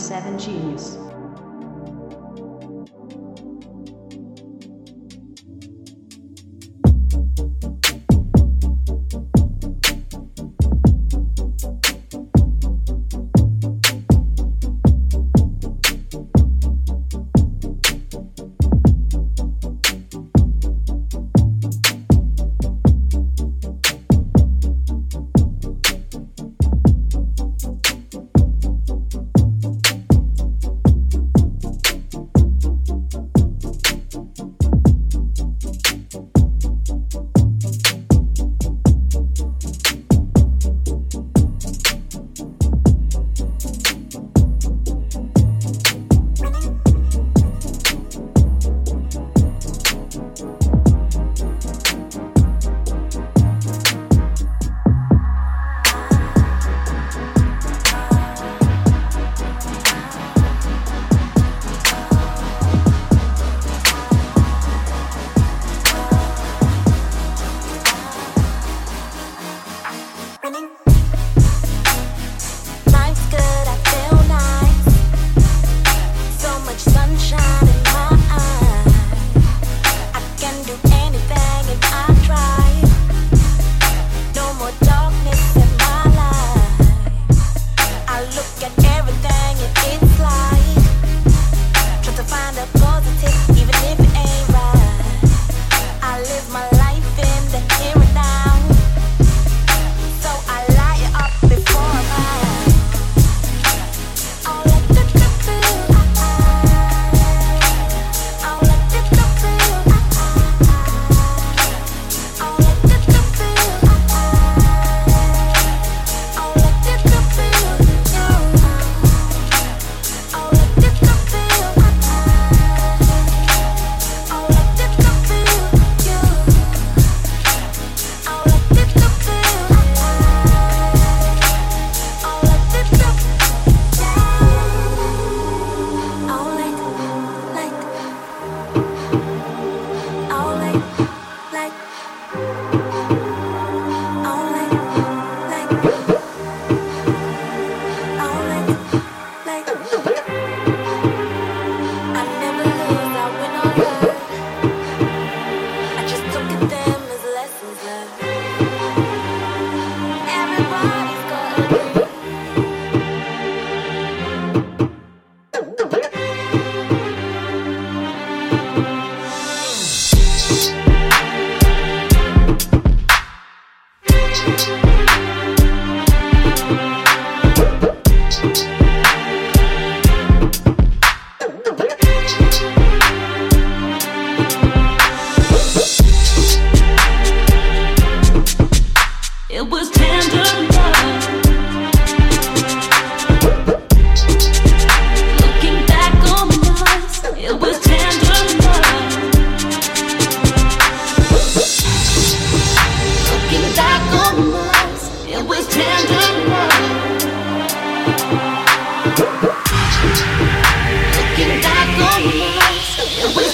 97 Genius. We're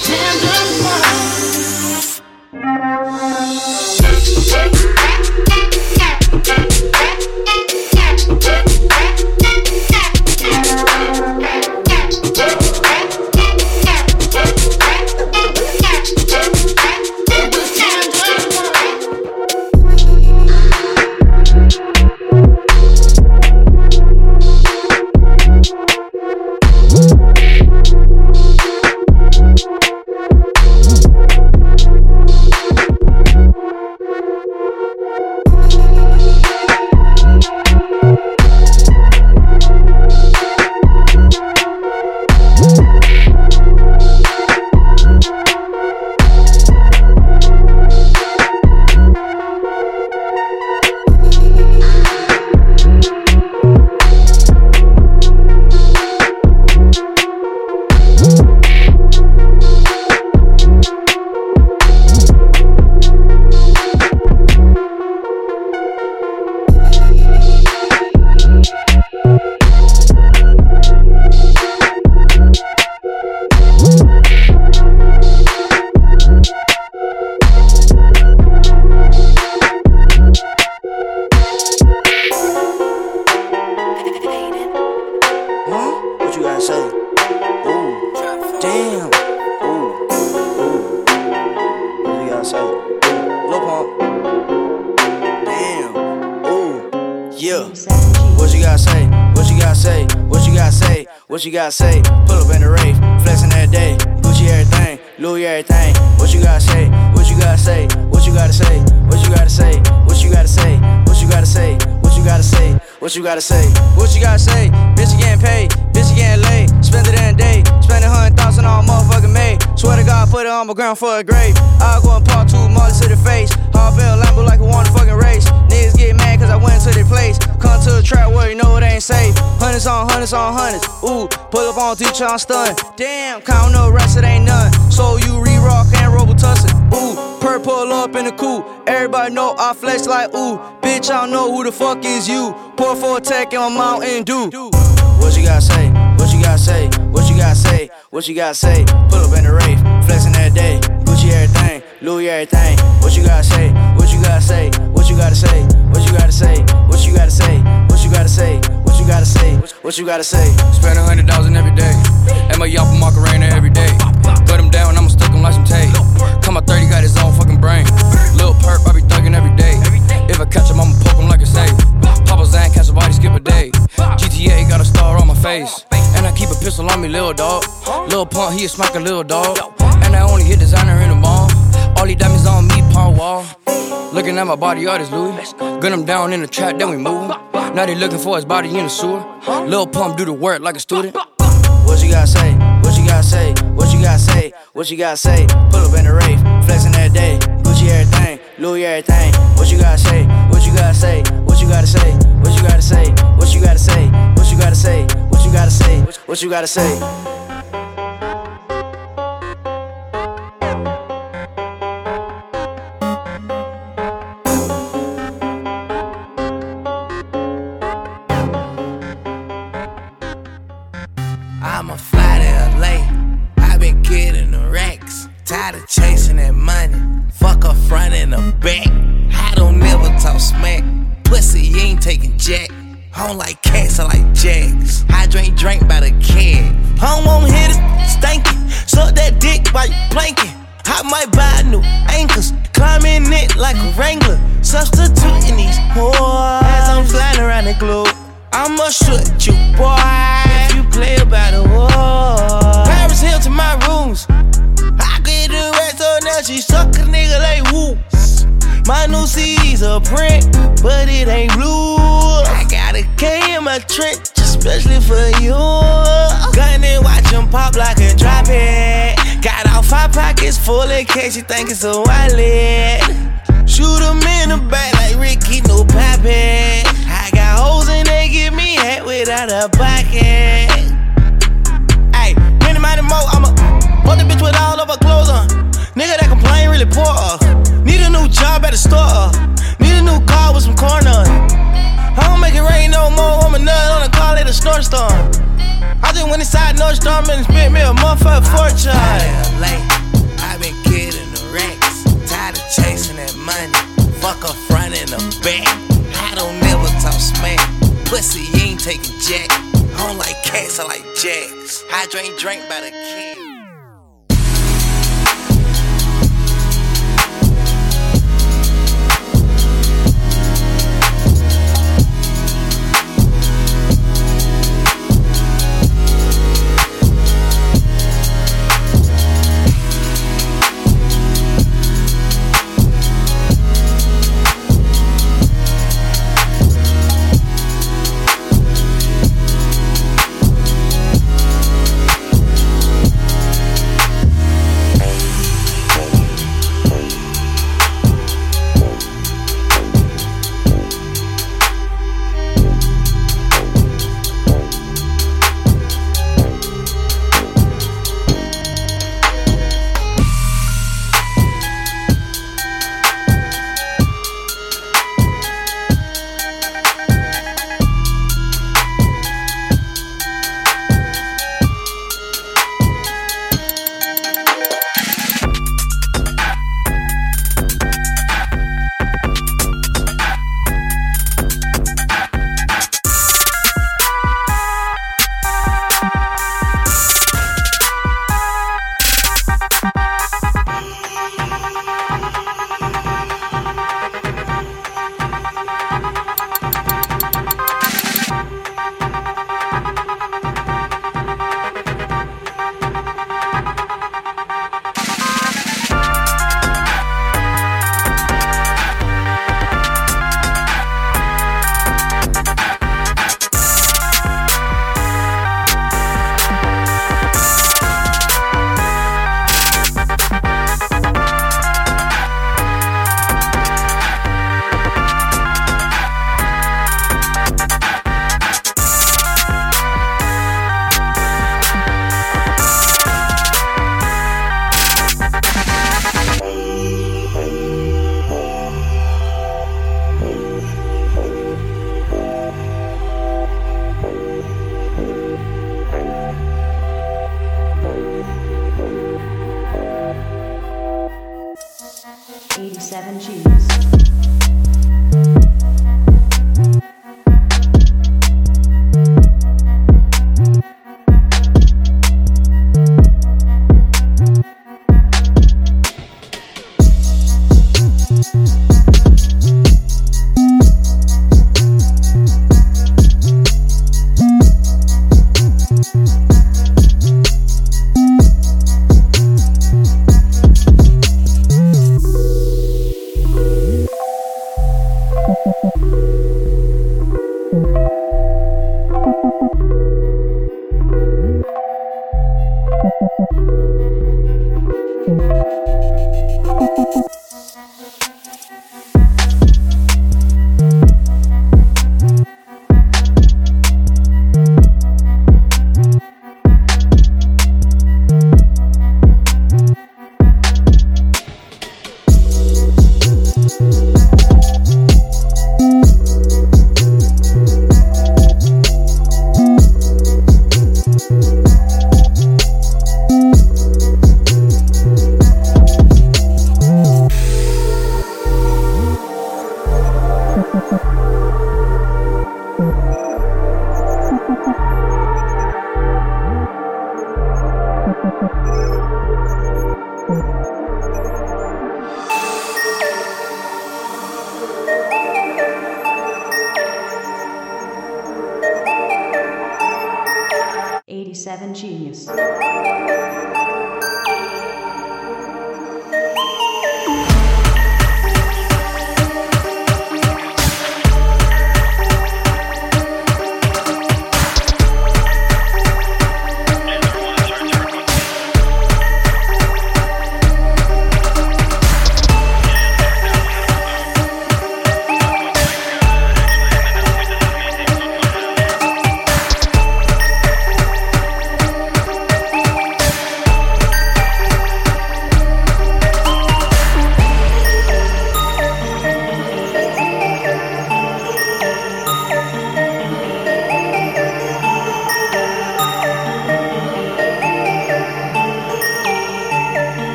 gotta say? Pull up in the rave, flexing that day. Gucci everything, Louis everything. What you gotta say? What you gotta say? What you gotta say? What you gotta say? What you gotta say? What you gotta say? What you gotta say? What you gotta say? What you gotta say? Bitch, you getting paid. Bitch, you getting laid. Spend it in a day. Spend a hundred thousand on motherfucking May. Swear to God, put it on my ground for a grave. I'll go and part two mothers to the face. Hard bill Lambo like a one fucking race. Niggas get mad cause I went to their place. Come to the trap where you know it ain't safe. Hundreds on hundreds on hundreds. Ooh, pull up on teacher, I'm stunned. Damn, count no rest, it ain't none. So you re rock and Robitussin. Ooh, per pull up in the coupe. Everybody know I flex like ooh. Bitch, I don't know who the fuck is you. Pour for a tech in my Mountain Dew. What you gotta say? What you gotta say? What you gotta say? What you gotta say? Pull up in the rave, flexing that day. Gucci everything, Louis everything. What you gotta say? What you gotta say? What you gotta say? What you gotta say? What you gotta say? What you gotta say? What you gotta say? What you gotta say? Spend a hundred thousand every day. And my Yapa Macarena every day. Put him down, I'ma stick him like some tape. Come my 30, got his own fucking brain. Lil perp, I be thuggin' every day. If I catch him, I'ma poke him like a safe. Papa Zan, catch a body, skip a day. GTA got a star on my face. And I keep a pistol on me, lil dog. Lil punk, he a smack a lil dog. And I only hit designer in the mall. All these diamonds on me, pawn wall. Looking at my body, artist Louis. Gun him down in the trap, then we move. Now they looking for his body in the sewer. Lil pump do the work like a student. What you gotta say? What you gotta say? What you gotta say? What you gotta say? Pull up in the rave, flexing that day. Gucci everything, Louis everything. What you gotta say? What you gotta say? What you gotta say? What you gotta say? What you gotta say? What you gotta say? What you gotta say? What you gotta say? I'ma fly to LA. i been getting the racks. Tired of chasing that money. Fuck a front and a back. I don't never talk smack. Pussy, you ain't taking jack. I don't like cats, I like jacks. I drink drink by the don't want hit it, stanky. Suck that dick while you planking. I might buy new anchors. Climbing it like a wrangler. Substituting these whores. As I'm flying around the globe. I'ma shoot you, boy. You play about the war. Paris Hill to my rooms. I get the rest so now she suck a nigga like woo. My new CD's a print, but it ain't blue. I got a K in my trench, especially for you. Gun and watch him pop like a drop it. Got all five pockets full in case you think it's a wallet. Shoot him in the back like Ricky, no poppin'. I got hoes and they give me head without a pocket. Ay, many, many more, I'ma fuck the bitch with all of her clothes on. Nigga that complain really poor. uh. Need a new job at the store. uh. Need a new car with some corn on. I don't make it rain no more. I'm a nut on a car at a snort storm. I just went inside Nordstrom and spent me a motherfucking fortune. I've been getting the racks. Tired of chasing that money. Fuck a front and a back. Pussy, you ain't taking jack. I don't like cats, I like jacks. I drink drink by the can.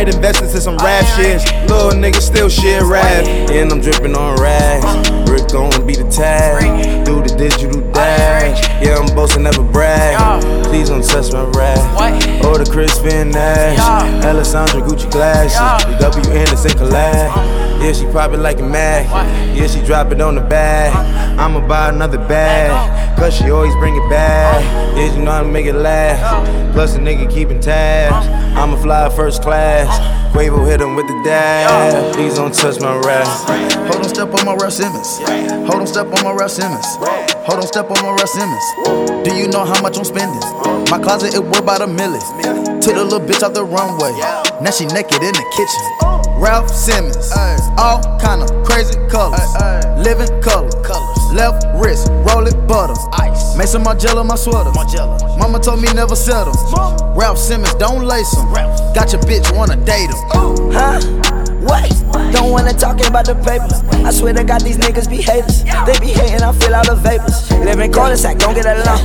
Might invest into some rap shit. Little nigga still shit rap. And I'm dripping on rags. Rick gon' be the tag. Do the digital dash. Yeah, I'm boasting, never brag. Please don't touch my Raf. Or the Kris Van Assche. Alessandra Gucci glasses. The JW Anderson collab. Yeah, she probably like a mad. Yeah, she drop it on the bag. I'ma buy another bag. Cause she always bring it back. Yeah, you know how to make it last. Plus, the nigga keeping tabs. I'ma fly first class. Quavo hit him with the dab. Please don't touch my Raf. Hold on, step on my Raf Simons. Hold on, step on my Raf Simons. Hold on, step on my Raf Simons. Do you know how much I'm spending? My closet it worth about a million. Took the little bitch out the runway. Now she naked in the kitchen. Raf Simons, all kind of crazy colors, living color. Left wrist, roll it butter. Ice. Made some Margiela my sweater. Mama told me never settle. Raf Simons, don't lace him. Got your bitch wanna date him. Huh? What? Don't wanna talk about the papers. I swear to God, these niggas be haters. They be hating, I feel all the vapors. Live in cul-de-sac, don't get along.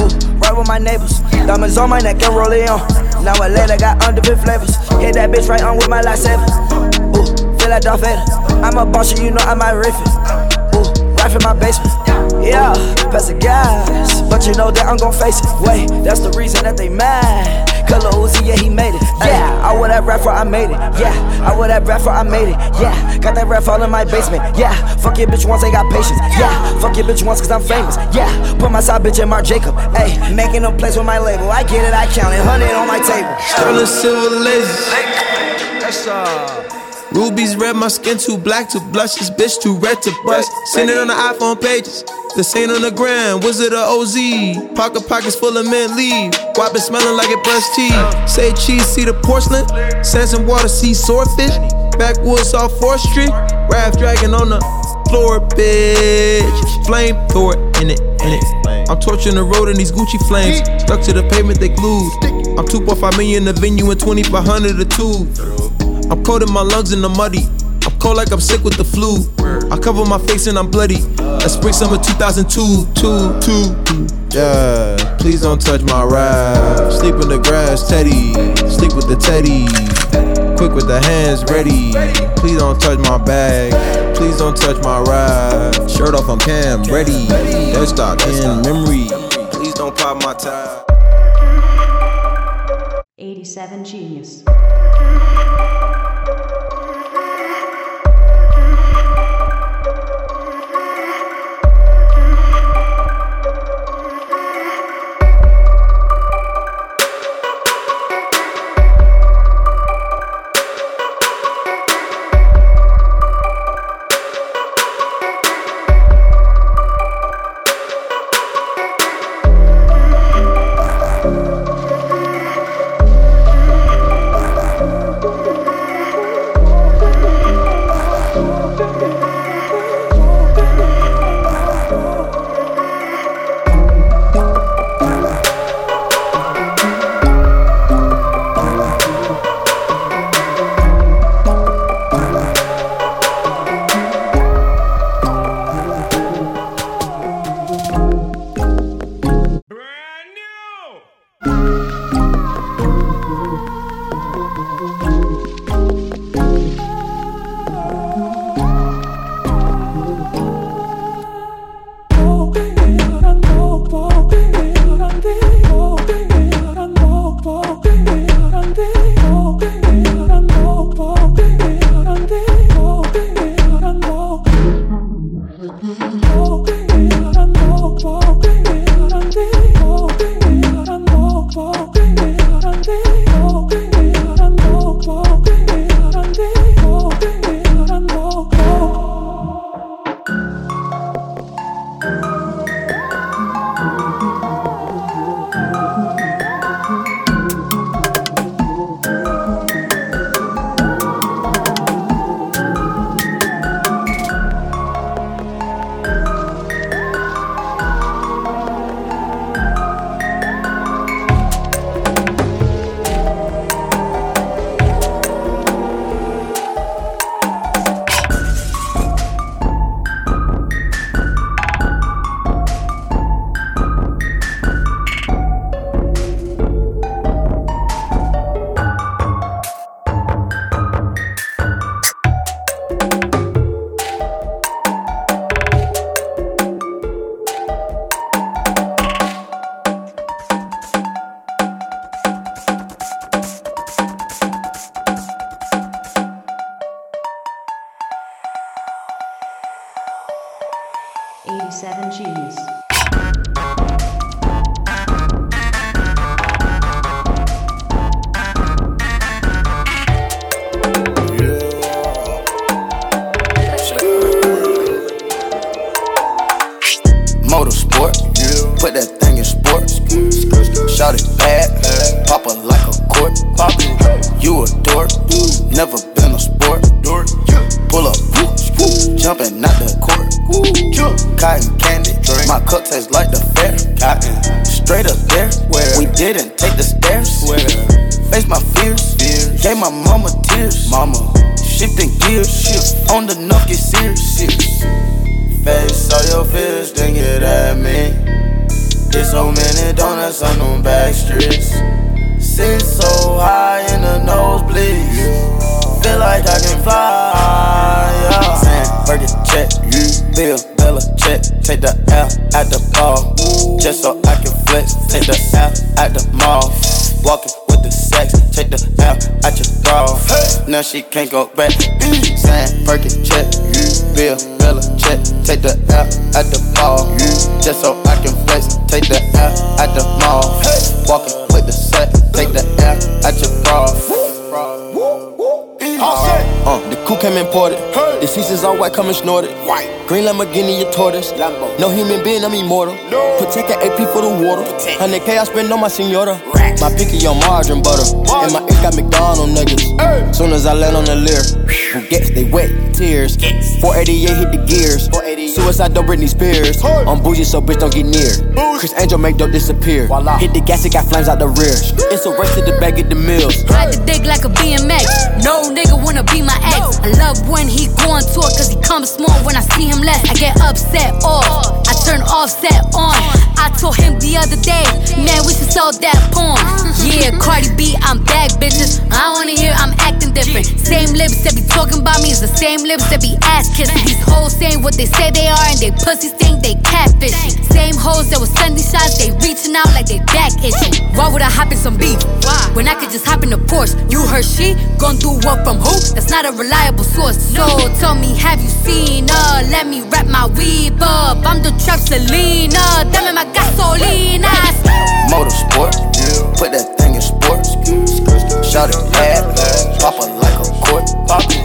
Ooh, right with my neighbors. Diamonds on my neck and roll it on. Now I later got underbit flavors. Hit that bitch right on with my lightsaber. Ooh, feel like Darth Vader. I'm a boss, you know I'm might riff it. Ooh, right from my basement. Yeah, pass the gas. But you know that I'm gon' face it. Wait, that's the reason that they mad. Color Uzi, yeah, he made it. Yeah, I wear that rapper, I made it. Yeah, I wear that rapper, I made it. Yeah, got that rap all in my basement. Yeah, fuck your bitch once, I got patience. Yeah, fuck your bitch once, cause I'm famous. Yeah, put my side bitch in Mark Jacob. Hey, making a place with my label. I get it, I count it. 100 on my table. Sterling silver lasers. That's uh. Rubies red, my skin too black to blush. This bitch too red to bust. Send it on the iPhone pages. The same on the gram, Wizard of OZ. Pocket pockets full of mint leave. Why been smelling like it brushed teeth? Say cheese, see the porcelain. Sands and water, see swordfish. Backwoods off 4th Street. Raf dragon on the floor, bitch. Flame thrower in it, in it. I'm torching the road in these Gucci flames. Stuck to the pavement, they glued. I'm 2.5 million the venue and 2500 a tube. I'm coating my lungs in the muddy. I'm cold like I'm sick with the flu. I cover my face and I'm bloody. That's spring summer 2002. Two, two. Yeah, please don't touch my Raf. Sleep in the grass, Teddy. Sleep with the Teddy. Quick with the hands ready. Please don't touch my bag. Please don't touch my ride. Shirt off, I'm Cam, ready. Desktop in memory. Please don't pop my tie. 87 Genius. Shifting gears, shit. on the nuck get serious. Face all your fears, then get at me. Get so many donuts on them back streets. Sit so high in the nose nosebleeds. Feel like I can fly. Yeah. Burger check, Bill, Bella check. Take the L at the ball. Just so I can flex. Take the L at the mall. Walking. Take the L at your bra. Now she can't go back. Mm. Saying, Burger check, Bill, Bella check. Take the L at the ball. Just so I can flex. Take the L at the mall. Walking with the set. Take the L at your bra. Uh, the coupe came imported. The seasons all white, coming snorted. White. Green Lamborghini, a tortoise. Lambo. No human being, I'm immortal. Protect an AP for the water. 100K I spend on my senora. My picky on margarine butter. And my ink got McDonald niggas. Soon as I land on the Lear, who gets they wet tears. 488 hit the gears. Suicide don't Britney Spears. I'm bougie, so bitch don't get near. Criss Angel make dope disappear. Hit the gas, it got flames out the rear. It's a race to the back of the mills. Ride the dick like a BMX. No nigga wanna be my ex. I love when he go on tour cause he comes small when I see him less. I get upset off. I turn Offset on. I I told him the other day, man, we should sell that porn. Yeah, Cardi B, I'm back, bitches. I wanna hear I'm acting different. Same lips that be talking about me is the same lips that be ass kissing. These hoes saying what they say they are, and they pussies think they catfishing. Same hoes that was sending shots, they reaching out like they back itching. Why would I hop in some beef? When I could just hop in the Porsche. You heard she gon' do what from who? That's not a reliable source. So tell me, have you seen her? Let me wrap my weave up. I'm the trap Selena. Dame my gasolina. Motorsport, put that thing in sports. Shout it bad, pop it like a court. You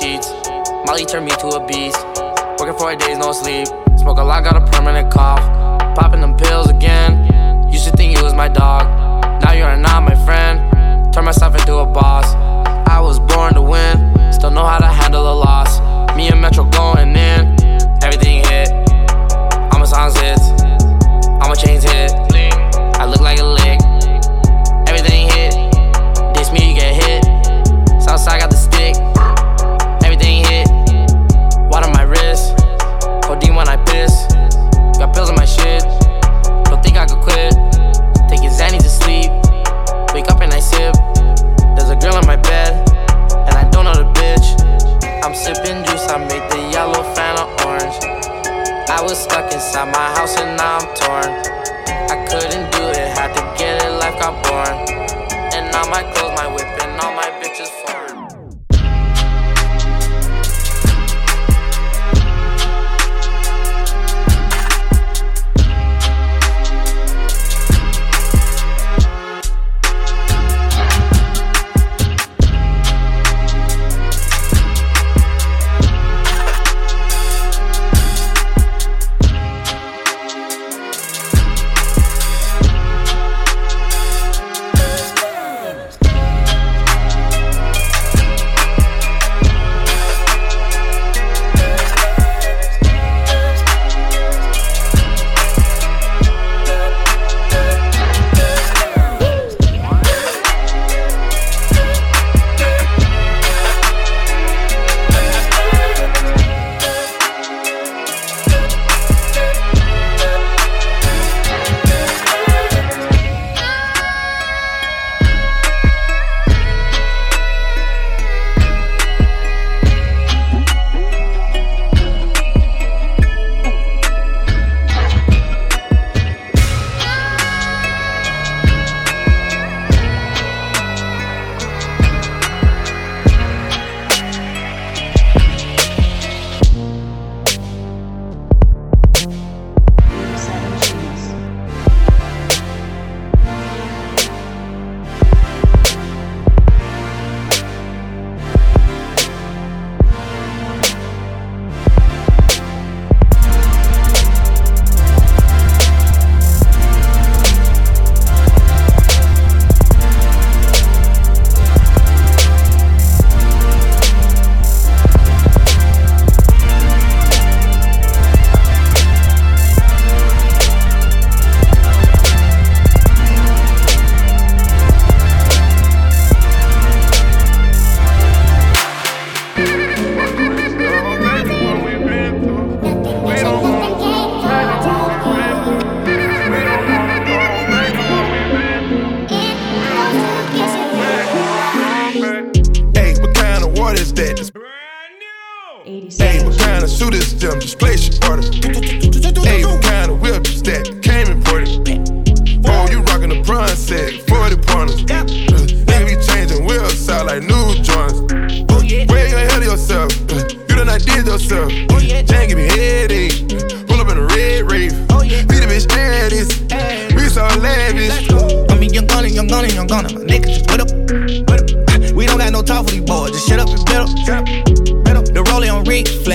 sheets. Molly turned me to a beast. Working four days, no sleep. Smoke a lot, got a permanent cough.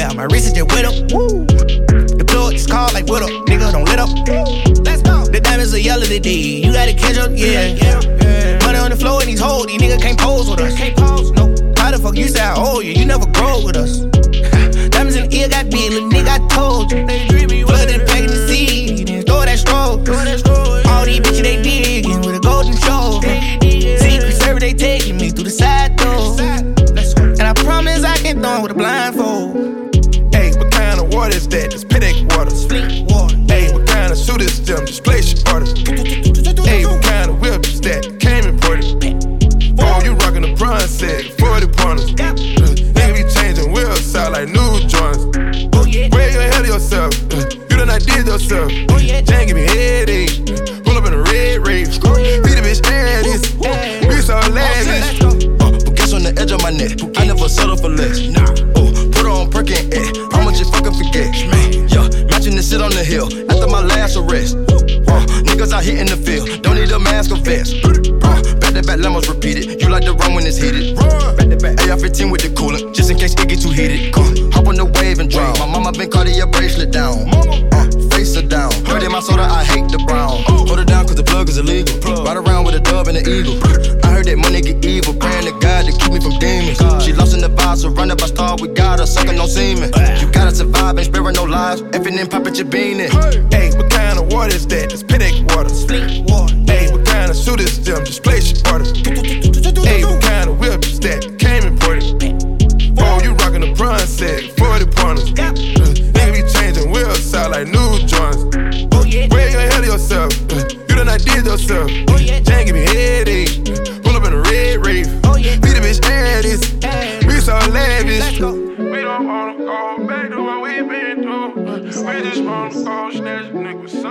Flair. My wrist is just wet up. The plug is called like what up. Nigga, don't let up. Let's go. The diamonds are yellow today. You gotta catch up, yeah. yeah Money on the floor in these hoes. These niggas can't pose with us. Can't pose, no. How the fuck you say I owe you? You never grow with us. Diamonds in the ear got big, little nigga, I told you. They dream me Flood and packing the seed, and throw that stroke. All these bitches, they digging with a golden shoulder. Secret service, they taking me through the side door. And I promise I can throw 'em with a blindfold. Them? Just place your order. Hey, what kind of whip is that? Came imported. Oh, you rockin' the bronze set, 40 pointers. Uh, nigga be changing wheels out like new joints. Where you ahead of yourself? Uh, you done did yourself. Jane give me headache. Pull up in a red rave. Be the bitch Addis. We so lavish. Uh, Bouquets on the edge of my neck. I never settle for less. Nah. Oh, put on perk and eh. I'ma just fucking forget. Yeah, matching the shit on the hill after my last arrest. Uh, niggas out here in the field, don't need a mask or vest. Uh, back to back lemons repeated. You like to run when it's heated. Back to back AR-15 with the coolant, just in case it get too heated. Uh, hop on the wave and drown. My mama been cutting your bracelet down. Uh, face her down. Heard in my soda, I hate the brown. Hold it down cause the plug is illegal. Ride around with a dove and an eagle. I heard that money get evil. Praying to God to keep me from demons. She lost in the vibe, surrounded by stars. We got her sucking no semen. You gotta survive, ain't sparing no lives. Effing and popping your bean in. Hey, what kind of water is that? It's Pedic water. Fleet water. Hey, what kind of shoot is them? Just place your order. Hey, what kind of whip is that? Came imported. Oh, you rockin' the bronze set, 40 pointers. Uh, nigga be changing wheels out like new joints. Where you ahead of yourself? Uh, you done not did yourself. Jane give me headache. Pull up in a red rave. Be the bitch Addis. We so lavish. We don't wanna go back to what we been through. We just wanna go snatch a